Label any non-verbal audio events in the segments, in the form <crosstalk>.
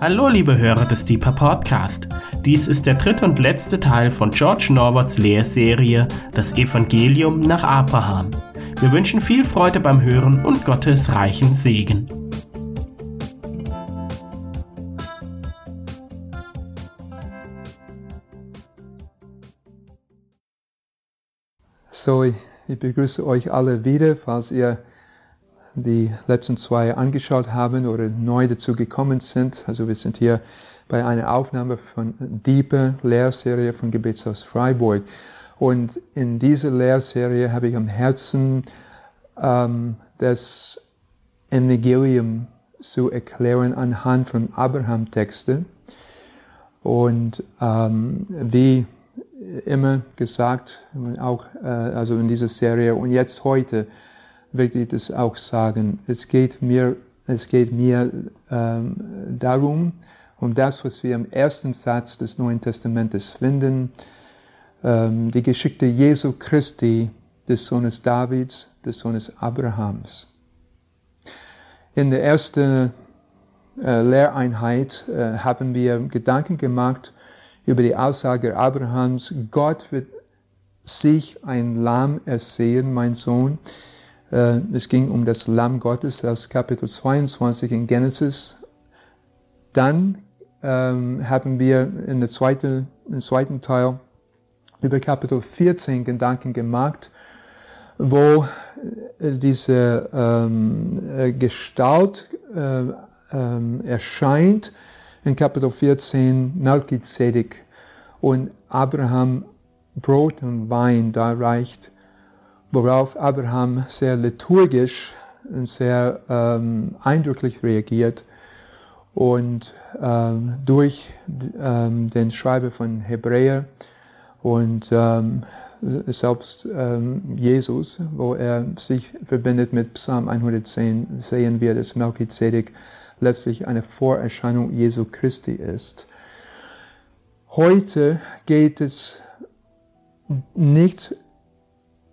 Hallo liebe Hörer des Deeper Podcast. Dies ist der dritte und letzte Teil von George Norberts Lehrserie Das Evangelium nach Abraham. Wir wünschen viel Freude beim Hören und Gottes reichen Segen. So, ich begrüße euch alle wieder, falls ihr die letzten zwei angeschaut haben oder neu dazu gekommen sind. Also wir sind hier bei einer Aufnahme von Diepe Lehrserie von Gebetshaus Freiburg. Und in dieser Lehrserie habe ich am Herzen, ähm, das Evangelium zu erklären anhand von Abraham-Texten. Und ähm, wie immer gesagt, auch äh, also in dieser Serie und jetzt heute, möchte ich das auch sagen. Es geht mir, es geht mir ähm, darum, um das, was wir im ersten Satz des Neuen Testamentes finden, ähm, die Geschichte Jesu Christi, des Sohnes Davids, des Sohnes Abrahams. In der ersten äh, Lehreinheit äh, haben wir Gedanken gemacht über die Aussage Abrahams, Gott wird sich ein Lamm ersehen, mein Sohn. Äh, es ging um das Lamm Gottes, das Kapitel 22 in Genesis. Dann ähm, haben wir in der zweiten, im zweiten Teil über Kapitel 14 Gedanken gemacht, wo äh, diese ähm, äh, Gestalt äh, ähm, erscheint in Kapitel 14 Melchizedek und Abraham Brot und Wein da reicht worauf Abraham sehr liturgisch und sehr ähm, eindrücklich reagiert und ähm, durch ähm, den Schreiber von Hebräer und ähm, selbst ähm, Jesus, wo er sich verbindet mit Psalm 110, sehen wir, dass Melchizedek letztlich eine Vorerscheinung Jesu Christi ist. Heute geht es nicht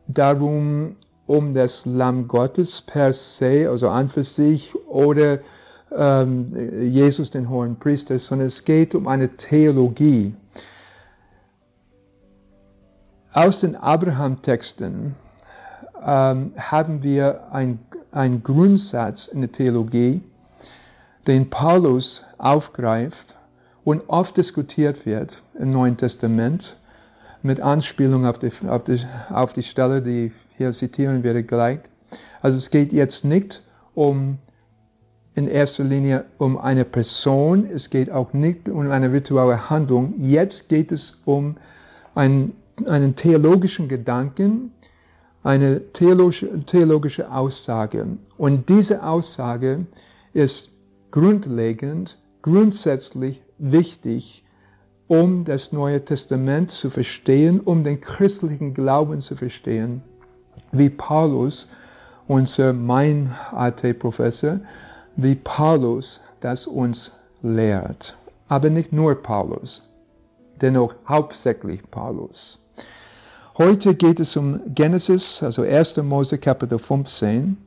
darum, um das Lamm Gottes per se, also an für sich, oder ähm, Jesus den hohen Priester, sondern es geht um eine Theologie. Aus den Abraham-Texten ähm, haben wir einen Grundsatz in der Theologie, den Paulus aufgreift und oft diskutiert wird im Neuen Testament mit Anspielung auf die, auf die, auf die Stelle, die hier zitieren werde gleich. Also es geht jetzt nicht um in erster Linie um eine Person, es geht auch nicht um eine rituelle Handlung. Jetzt geht es um einen, einen theologischen Gedanken, eine theologische, theologische Aussage. Und diese Aussage ist grundlegend, grundsätzlich wichtig um das Neue Testament zu verstehen, um den christlichen Glauben zu verstehen, wie Paulus, unser mein AT-Professor, wie Paulus das uns lehrt. Aber nicht nur Paulus, dennoch hauptsächlich Paulus. Heute geht es um Genesis, also 1. Mose Kapitel 15.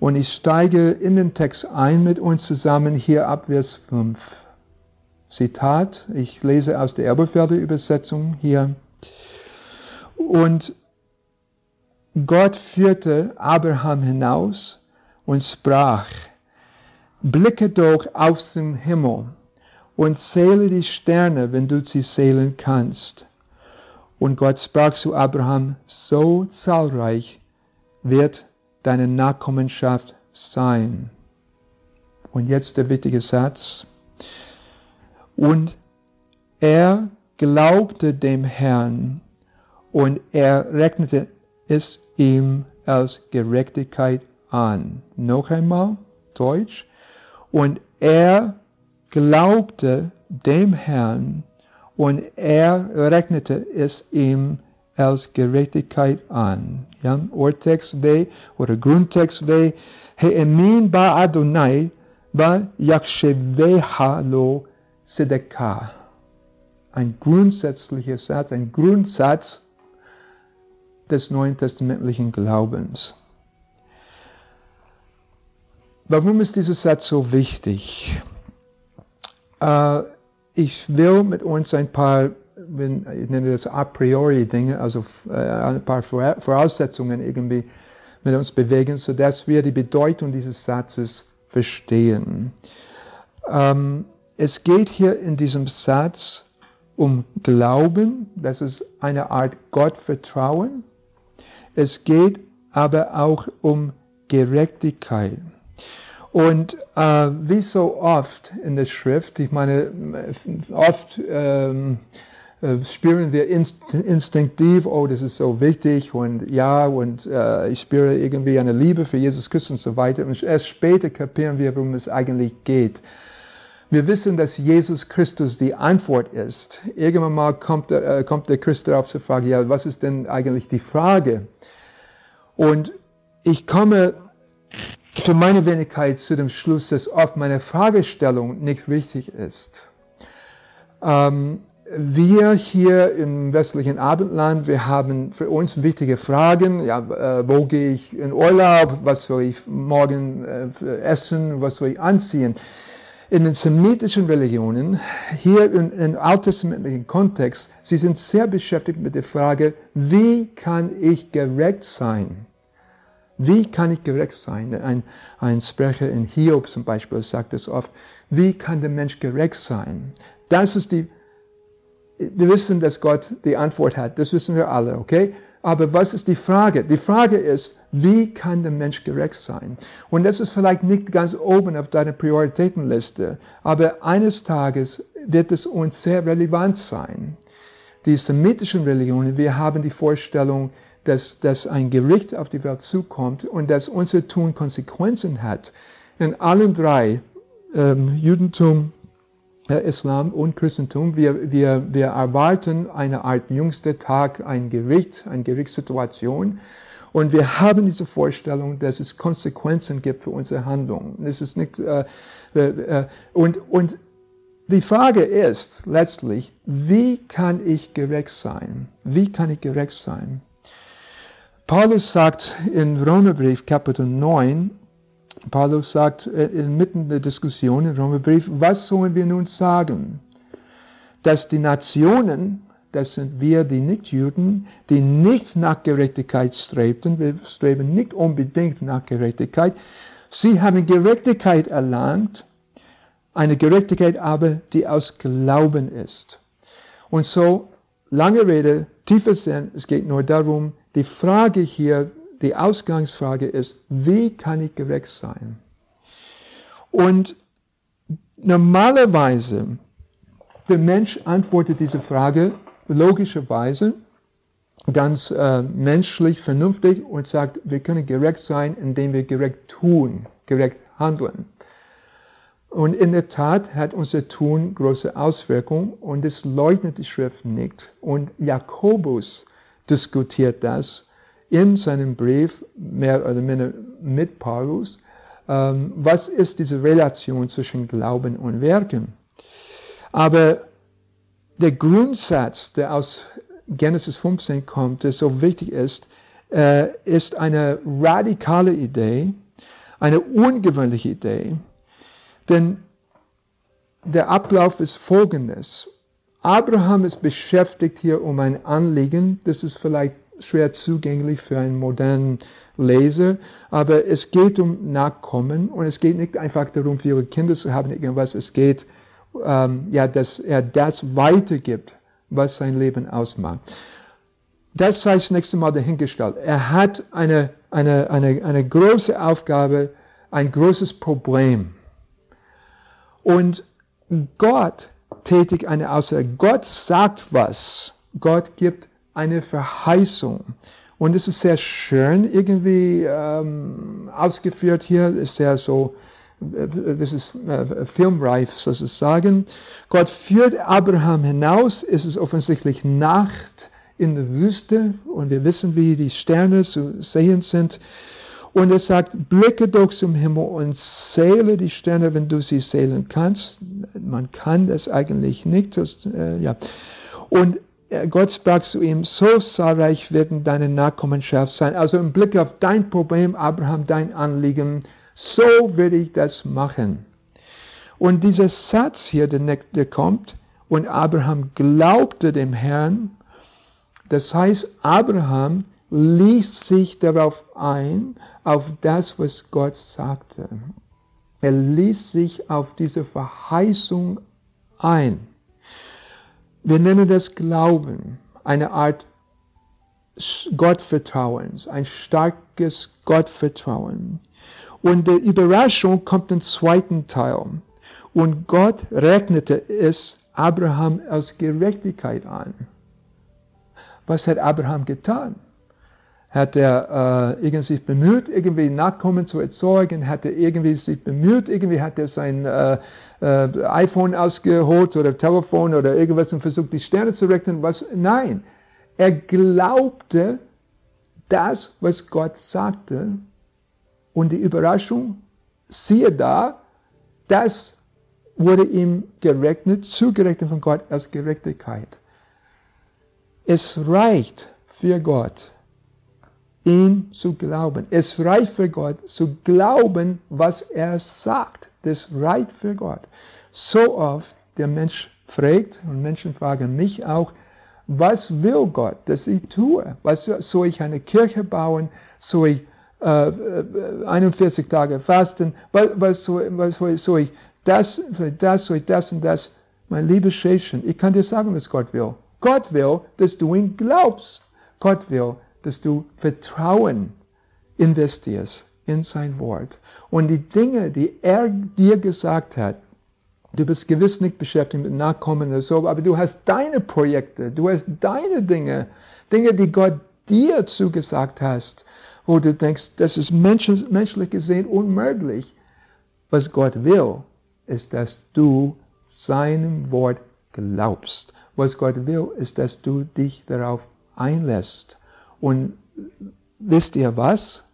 Und ich steige in den Text ein mit uns zusammen hier ab Vers 5. Zitat, ich lese aus der Elberfelder Übersetzung hier. Und Gott führte Abraham hinaus und sprach, blicke doch auf den Himmel und zähle die Sterne, wenn du sie zählen kannst. Und Gott sprach zu Abraham, so zahlreich wird deine Nachkommenschaft sein. Und jetzt der wichtige Satz. Und er glaubte dem Herrn und er rechnete es ihm als Gerechtigkeit an. Noch einmal, Deutsch. Und er glaubte dem Herrn und er rechnete es ihm als Gerechtigkeit an. Ja, Urtext W oder Grundtext W. Heemin ba Adonai ba yaksheveha lo Sedekah. Ein grundsätzlicher Satz, ein Grundsatz des neuen testamentlichen Glaubens. Warum ist dieser Satz so wichtig? äh, ich will mit uns ein paar, ich nenne das a priori Dinge, also äh, ein paar Voraussetzungen irgendwie mit uns bewegen, sodass wir die Bedeutung dieses Satzes verstehen. Es geht hier in diesem Satz um Glauben, das ist eine Art Gottvertrauen. Es geht aber auch um Gerechtigkeit. Und äh, wie so oft in der Schrift, ich meine, oft ähm, äh, spüren wir inst instinktiv, oh, das ist so wichtig und ja, und äh, ich spüre irgendwie eine Liebe für Jesus Christus und so weiter. Und erst später kapieren wir, worum es eigentlich geht. Wir wissen, dass Jesus Christus die Antwort ist. Irgendwann mal kommt, äh, kommt der Christ darauf zu fragen, ja, was ist denn eigentlich die Frage? Und ich komme für meine Wenigkeit zu dem Schluss, dass oft meine Fragestellung nicht richtig ist. Ähm, wir hier im westlichen Abendland, wir haben für uns wichtige Fragen. Ja, äh, wo gehe ich in Urlaub? Was soll ich morgen äh, essen? Was soll ich anziehen? In den semitischen Religionen, hier im alttestamentlichen Kontext, sie sind sehr beschäftigt mit der Frage, wie kann ich gerecht sein? Wie kann ich gerecht sein? Ein, ein Sprecher in Hiob zum Beispiel sagt es oft. Wie kann der Mensch gerecht sein? Das ist die, wir wissen, dass Gott die Antwort hat. Das wissen wir alle, okay? Aber was ist die Frage? Die Frage ist, wie kann der Mensch gerecht sein? Und das ist vielleicht nicht ganz oben auf deiner Prioritätenliste, aber eines Tages wird es uns sehr relevant sein. Die semitischen Religionen, wir haben die Vorstellung, dass, dass ein Gericht auf die Welt zukommt und dass unser Tun Konsequenzen hat. In allen drei, ähm, Judentum, Islam und Christentum, wir, wir, wir erwarten eine Art jüngster Tag, ein Gericht, eine Gerichtssituation. Und wir haben diese Vorstellung, dass es Konsequenzen gibt für unsere Handlungen. Es ist nicht, äh, äh, und, und die Frage ist letztlich, wie kann ich gerecht sein? Wie kann ich gerecht sein? Paulus sagt in Römerbrief Kapitel 9, Paulus sagt äh, inmitten der Diskussion im Römerbrief, was sollen wir nun sagen? Dass die Nationen, das sind wir, die Nichtjuden, die nicht nach Gerechtigkeit strebten, wir streben nicht unbedingt nach Gerechtigkeit, sie haben Gerechtigkeit erlangt, eine Gerechtigkeit aber, die aus Glauben ist. Und so, lange Rede, tiefer Sinn, es geht nur darum, die Frage hier, die Ausgangsfrage ist, wie kann ich gerecht sein? Und normalerweise, der Mensch antwortet diese Frage logischerweise, ganz äh, menschlich, vernünftig und sagt, wir können gerecht sein, indem wir gerecht tun, gerecht handeln. Und in der Tat hat unser Tun große Auswirkungen und es leugnet die Schrift nicht. Und Jakobus diskutiert das in seinem Brief, mehr oder minder mit Paulus. Ähm, was ist diese Relation zwischen Glauben und Werken? Aber der Grundsatz, der aus Genesis 15 kommt, der so wichtig ist, äh, ist eine radikale Idee, eine ungewöhnliche Idee. Denn der Ablauf ist folgendes. Abraham ist beschäftigt hier um ein Anliegen, das ist vielleicht schwer zugänglich für einen modernen Leser, aber es geht um Nachkommen und es geht nicht einfach darum, viele Kinder zu haben, irgendwas, es geht, ähm, ja, dass er das weitergibt, was sein Leben ausmacht. Das sei das nächste Mal dahingestellt. Er hat eine, eine, eine, eine große Aufgabe, ein großes Problem. Und Gott tätigt eine Aussage. Gott sagt was. Gott gibt eine Verheißung. Und es ist sehr schön irgendwie ähm, ausgeführt hier, ist sehr so, äh, das ist äh, filmreif sozusagen. Gott führt Abraham hinaus, es ist offensichtlich Nacht in der Wüste und wir wissen, wie die Sterne zu sehen sind. Und er sagt, blicke doch zum Himmel und zähle die Sterne, wenn du sie zählen kannst. Man kann das eigentlich nicht. Das, äh, ja. Und Gott sprach zu ihm, so zahlreich werden deine Nachkommenschaft sein. Also im Blick auf dein Problem, Abraham, dein Anliegen, so werde ich das machen. Und dieser Satz hier, der, kommt, und Abraham glaubte dem Herrn, das heißt, Abraham ließ sich darauf ein, auf das, was Gott sagte. Er ließ sich auf diese Verheißung ein. Wir nennen das Glauben, eine Art Gottvertrauens, ein starkes Gottvertrauen. Und die Überraschung kommt im zweiten Teil. Und Gott rechnete es Abraham als Gerechtigkeit an. Was hat Abraham getan? Hat er äh, irgendwie sich bemüht, irgendwie Nachkommen zu erzeugen? Hat er irgendwie sich bemüht? Irgendwie hat er sein äh, äh, iPhone ausgeholt oder Telefon oder irgendwas und versucht, die Sterne zu rechnen? Was? Nein. Er glaubte das, was Gott sagte. Und die Überraschung, siehe da, das wurde ihm gerechnet, zugerechnet von Gott als Gerechtigkeit. Es reicht für Gott, ihm zu glauben. Es reicht für Gott, zu glauben, was er sagt. Das reicht für Gott. So oft der Mensch fragt, und Menschen fragen mich auch, was will Gott, dass ich tue? Was, soll ich eine Kirche bauen? Soll ich äh, 41 äh, Tage fasten? Was, was, soll, was soll, soll ich das, soll ich das, soll ich das und das? Mein liebes Schäfchen, ich kann dir sagen, was Gott will. Gott will, dass du ihn glaubst. Gott will, dass du Vertrauen investierst in sein Wort. Und die Dinge, die er dir gesagt hat, du bist gewiss nicht beschäftigt mit Nachkommen oder so, aber du hast deine Projekte, du hast deine Dinge, Dinge, die Gott dir zugesagt hast, wo du denkst, das ist menschlich gesehen unmöglich. Was Gott will, ist, dass du seinem Wort glaubst. Was Gott will, ist, dass du dich darauf einlässt. Und wisst ihr was?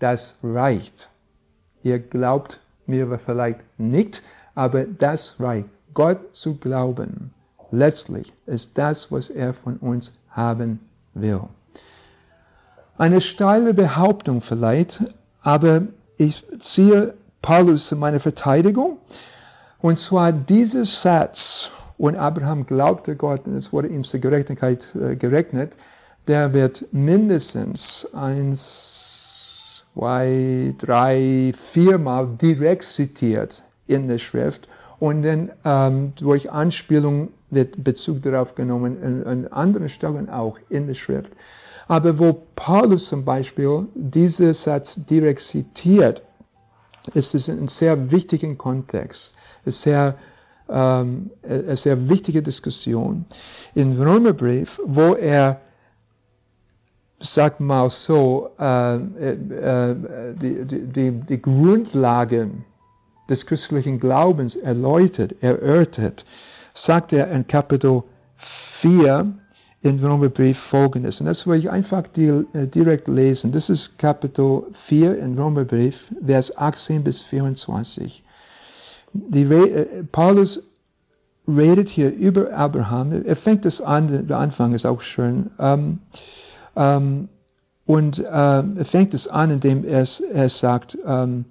Das reicht. Ihr glaubt mir vielleicht nicht, aber das reicht. Gott zu glauben, letztlich ist das, was er von uns haben will. Eine steile Behauptung vielleicht, aber ich ziehe Paulus zu meiner Verteidigung. Und zwar dieses Satz, und Abraham glaubte Gott und es wurde ihm zur Gerechtigkeit äh, gerechnet, der wird mindestens eins, zwei, drei, viermal direkt zitiert in der Schrift und dann ähm, durch Anspielung wird Bezug darauf genommen, an anderen Stellen auch in der Schrift. Aber wo Paulus zum Beispiel diesen Satz direkt zitiert, ist es in einem sehr wichtigen Kontext, eine sehr ähm, eine sehr wichtige Diskussion. Im Römerbrief, wo er, sagt mal so, äh, äh, die, die, die Grundlagen des christlichen Glaubens erläutert, erörtert, sagt er in Kapitel 4 im Römerbrief folgendes. Und das will ich einfach äh, direkt lesen. Das ist Kapitel 4 im Römerbrief, Vers 18 bis 24 die, äh, Paulus redet hier über Abraham. Er fängt es an, der Anfang ist auch schön. Ähm, ähm, und äh, fängt es an, indem er, er sagt, ähm,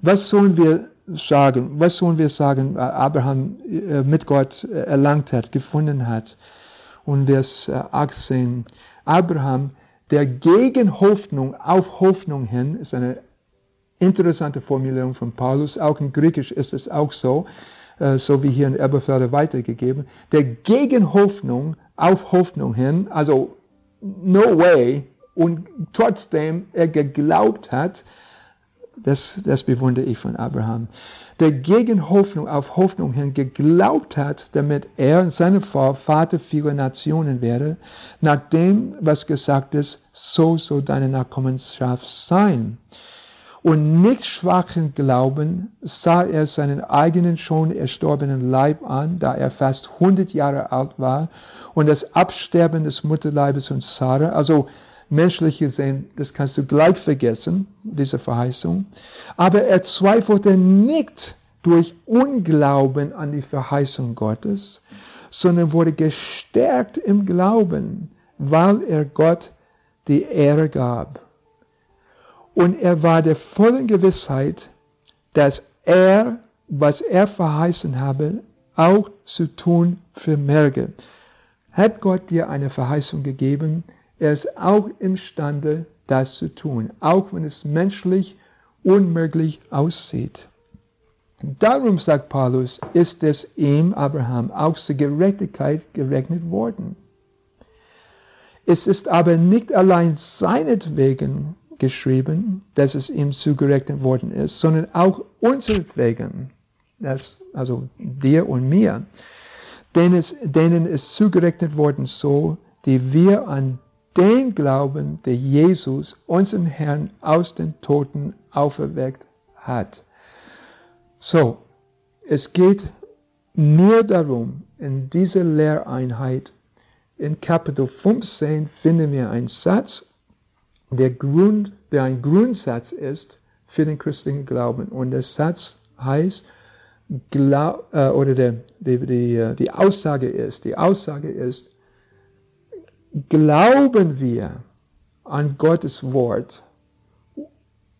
was sollen wir sagen, was sollen wir sagen, äh, Abraham äh, mit Gott erlangt hat, gefunden hat. Und Vers 18, Abraham, der gegen Hoffnung auf Hoffnung hin, ist eine Interessante Formulierung von Paulus, auch in Griechisch ist es auch so, äh, so wie hier in Eberfelder weitergegeben, der gegen Hoffnung auf Hoffnung hin, also no way, und trotzdem er geglaubt hat, das, das bewundere ich von Abraham, der gegen Hoffnung auf Hoffnung hin geglaubt hat, damit er und seine Frau Vater vieler Nationen werde, nach dem, was gesagt ist, so soll deine Nachkommenschaft sein und nicht schwachen Glauben sah er seinen eigenen schon erstorbenen Leib an, da er fast 100 Jahre alt war, und das Absterben des Mutterleibes und Sarah, also menschlich gesehen, das kannst du gleich vergessen, diese Verheißung. Aber er zweifelte nicht durch Unglauben an die Verheißung Gottes, sondern wurde gestärkt im Glauben, weil er Gott die Ehre gab und er war der vollen Gewissheit, dass er was er verheißen habe, auch zu tun vermerke. Hat Gott dir eine Verheißung gegeben, er ist auch imstande, das zu tun, auch wenn es menschlich unmöglich aussieht. Darum, sagt Paulus, ist es ihm, Abraham, auch zur Gerechtigkeit gerechnet worden. Es ist aber nicht allein seinetwegen geschrieben, dass es ihm zugerechnet worden ist, sondern auch unseretwegen, das, also dir und mir, denen es, denen es zugerechnet worden so, die wir an den Glauben, der Jesus, unseren Herrn, aus den Toten auferweckt hat. So, es geht mir darum, in dieser Lehreinheit, in Kapitel 15 finden wir einen Satz, der, Grund, der ein Grundsatz ist für den christlichen Glauben. Und der Satz heißt, glaub, äh, oder der, die, die, äh, die Aussage ist, die Aussage ist, glauben wir an Gottes Wort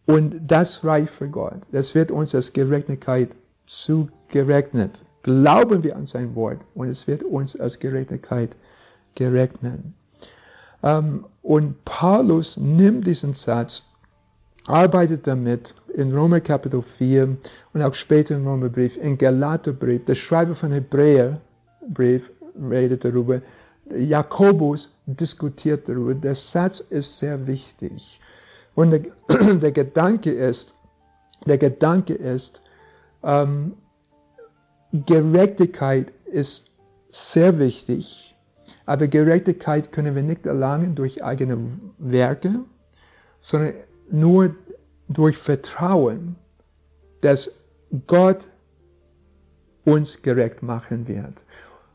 und das reicht für Gott. Das wird uns als Gerechtigkeit zugerechnet. Glauben wir an sein Wort und es wird uns als Gerechtigkeit gerechnet. Ähm, und Paulus nimmt diesen Satz, arbeitet damit in Römer Kapitel 4 und auch später im Römerbrief, in Galaterbrief. Der Schreiber von Hebräerbrief redet darüber. Jakobus diskutiert darüber. Der Satz ist sehr wichtig. Und der, <clears throat> der Gedanke ist, der Gedanke ist, ähm, Gerechtigkeit ist sehr wichtig, aber Gerechtigkeit können wir nicht erlangen durch eigene Werke, sondern nur durch Vertrauen, dass Gott uns gerecht machen wird.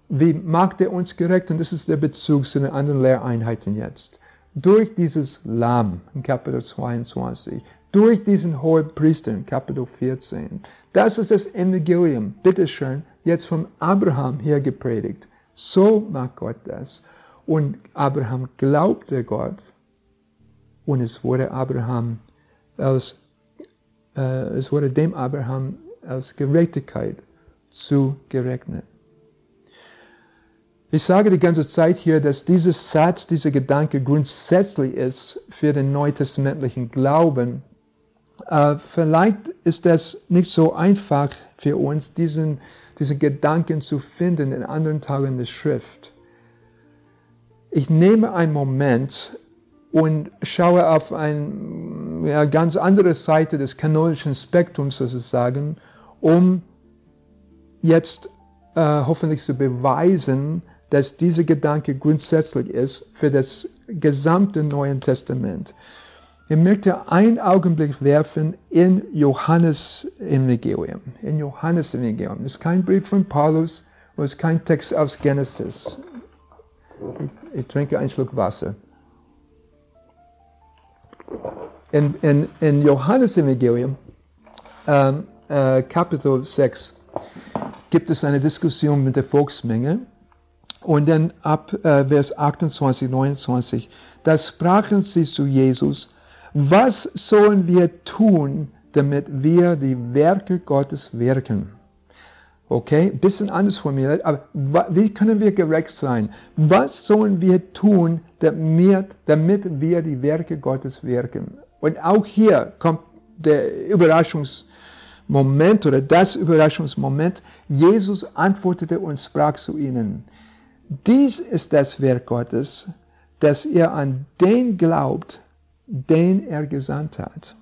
Wie macht er uns gerecht? Und das ist der Bezug zu den anderen Lehreinheiten jetzt. Durch dieses Lamm in Kapitel 22, durch diesen hohen Priester in Kapitel 14. Das ist das Evangelium, bitteschön, jetzt von Abraham hier gepredigt. So macht Gott das. Und Abraham glaubte Gott und es wurde Abraham als, äh, es wurde dem Abraham als Gerechtigkeit zugerechnet. Ich sage die ganze Zeit hier, dass dieser Satz, dieser Gedanke grundsätzlich ist für den neutestamentlichen Glauben. Äh, vielleicht ist das nicht so einfach für uns, diesen diese Gedanken zu finden in anderen Teilen der Schrift. Ich nehme einen Moment und schaue auf eine ja, ganz andere Seite des kanonischen Spektrums sozusagen, um jetzt äh, hoffentlich zu beweisen, dass dieser Gedanke grundsätzlich ist für das gesamte Neue Testament. Ich möchte einen Augenblick werfen in Johannes Evangelium. In Johannes Evangelium. Das ist kein Brief von Paulus und es ist kein Text aus Genesis. Ich, ich trinke einen Schluck Wasser. In, in, in Johannes Evangelium, ähm, äh, Kapitel 6, gibt es eine Diskussion mit der Volksmenge. Und dann ab äh, Vers 28, 29, da sprachen sie zu Jesus, was sollen wir tun, damit wir die Werke Gottes wirken? Okay, bisschen anders formuliert, aber wie können wir gerecht sein? Was sollen wir tun, damit, damit wir die Werke Gottes wirken? Und auch hier kommt der Überraschungsmoment oder das Überraschungsmoment. Jesus antwortete und sprach zu ihnen, dies ist das Werk Gottes, dass ihr an den glaubt, den er gesandt hat.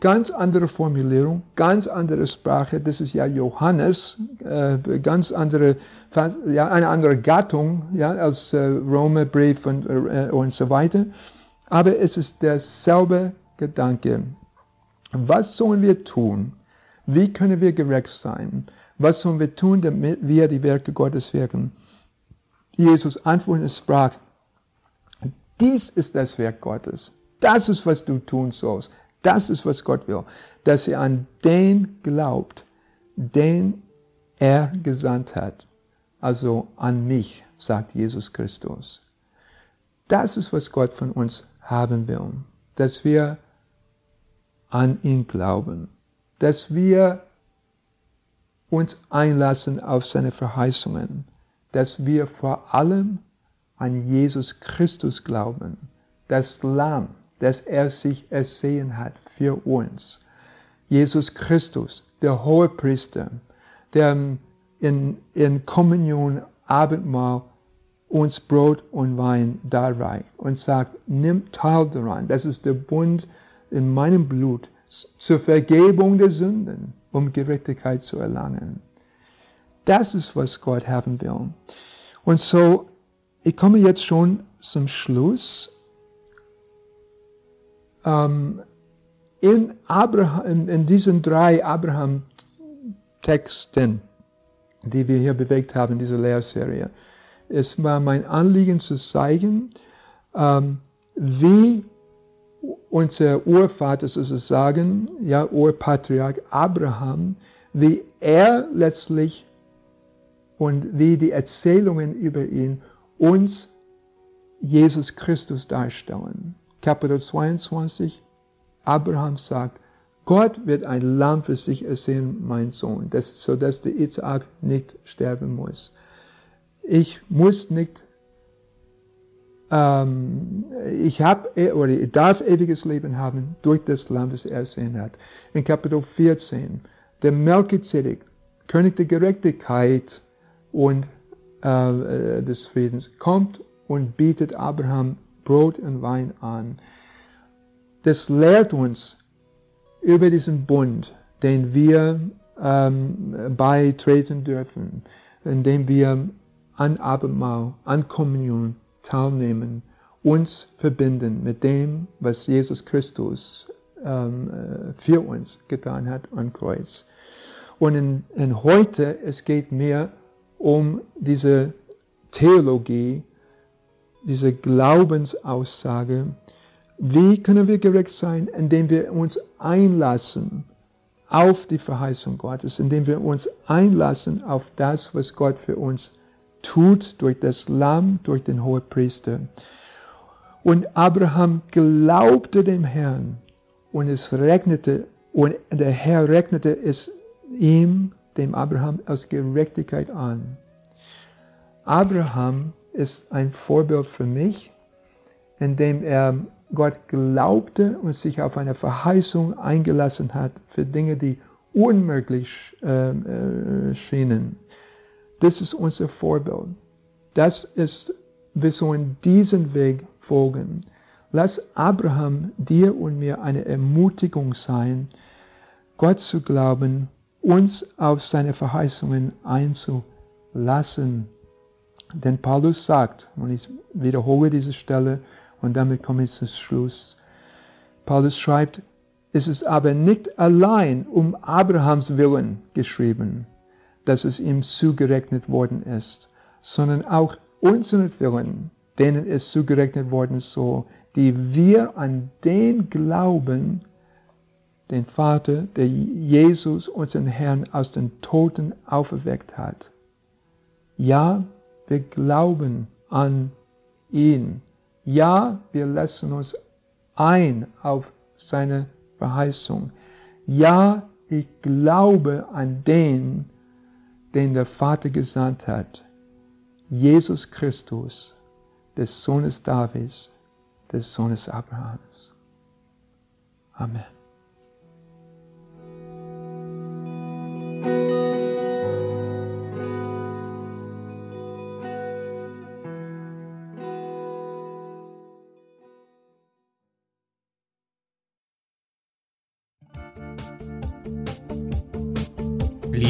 Ganz andere Formulierung, ganz andere Sprache. Das ist ja Johannes, äh, ganz andere, ja, eine andere Gattung ja, als äh, Römerbrief und, äh, und so weiter. Aber es ist derselbe Gedanke. Was sollen wir tun? Wie können wir gerecht sein? Was sollen wir tun, damit wir die Werke Gottes wirken? Jesus antwortete und sprach, dies ist das Werk Gottes. Das ist, was du tun sollst. Das ist, was Gott will. Dass ihr an den glaubt, den er gesandt hat. Also an mich, sagt Jesus Christus. Das ist, was Gott von uns haben will. Dass wir an ihn glauben. Dass wir uns einlassen auf seine Verheißungen, dass wir vor allem an Jesus Christus glauben, das Lamm, das er sich ersehen hat für uns. Jesus Christus, der hohe Priester, der in, in Kommunion, Abendmahl uns Brot und Wein darreicht und sagt, nimm teil daran. Das ist der Bund in meinem Blut zur Vergebung der Sünden, um Gerechtigkeit zu erlangen. Das ist, was Gott haben will. Und so, ich komme jetzt schon zum Schluss. Ähm, in, Abraham, in diesen drei Abraham-Texten, die wir hier bewegt haben, diese Lehrserie, es war mein Anliegen zu zeigen, ähm, wie unser Urvater sozusagen, ja, Urpatriarch Abraham, wie er letztlich und wie die Erzählungen über ihn uns Jesus Christus darstellen. Kapitel 22, Abraham sagt, Gott wird ein Lamm für sich ersehen, mein Sohn, das, sodass der Isaac nicht sterben muss. Ich muss nicht, ähm, ich habe oder ich darf ewiges Leben haben durch das Lamm, das er ersehen hat. In Kapitel 14, der Melchizedek, König der Gerechtigkeit und äh, des Friedens, kommt und bietet Abraham Brot und Wein an. Das lehrt uns über diesen Bund, den wir ähm, beitreten dürfen, indem wir an Abendmahl, an Kommunion teilnehmen, uns verbinden mit dem, was Jesus Christus ähm, äh, für uns getan hat am Kreuz. Und in, in heute, es geht mehr um diese Theologie, diese Glaubensaussage, wie können wir gerecht sein, indem wir uns einlassen auf die Verheißung Gottes, indem wir uns einlassen auf das, was Gott für uns tut durch das Lamm, durch den Hohepriester. Und Abraham glaubte dem Herrn und es regnete, und der Herr regnete es ihm, dem Abraham, aus Gerechtigkeit an. Abraham ist ein Vorbild für mich, indem er Gott glaubte und sich auf eine Verheißung eingelassen hat für Dinge, die unmöglich äh, äh, schienen. Das ist unser Vorbild. Das ist, wir sollen diesen Weg folgen. Lass Abraham dir und mir eine Ermutigung sein, Gott zu glauben, uns auf seine Verheißungen einzulassen. Denn Paulus sagt, und ich wiederhole diese Stelle, und damit komme ich zum Schluss. Paulus schreibt, es ist aber nicht allein um Abrahams Willen geschrieben, dass es ihm zugerechnet worden ist, sondern auch unseren Willen, denen es zugerechnet worden soll, die wir an den glauben, den Vater, der Jesus, unseren Herrn, aus den Toten auferweckt hat. Ja, wir glauben an ihn, ja, wir lassen uns ein auf seine Verheißung. Ja, ich glaube an den, den der Vater gesandt hat. Jesus Christus, des Sohnes Davids, des Sohnes Abrahams. Amen.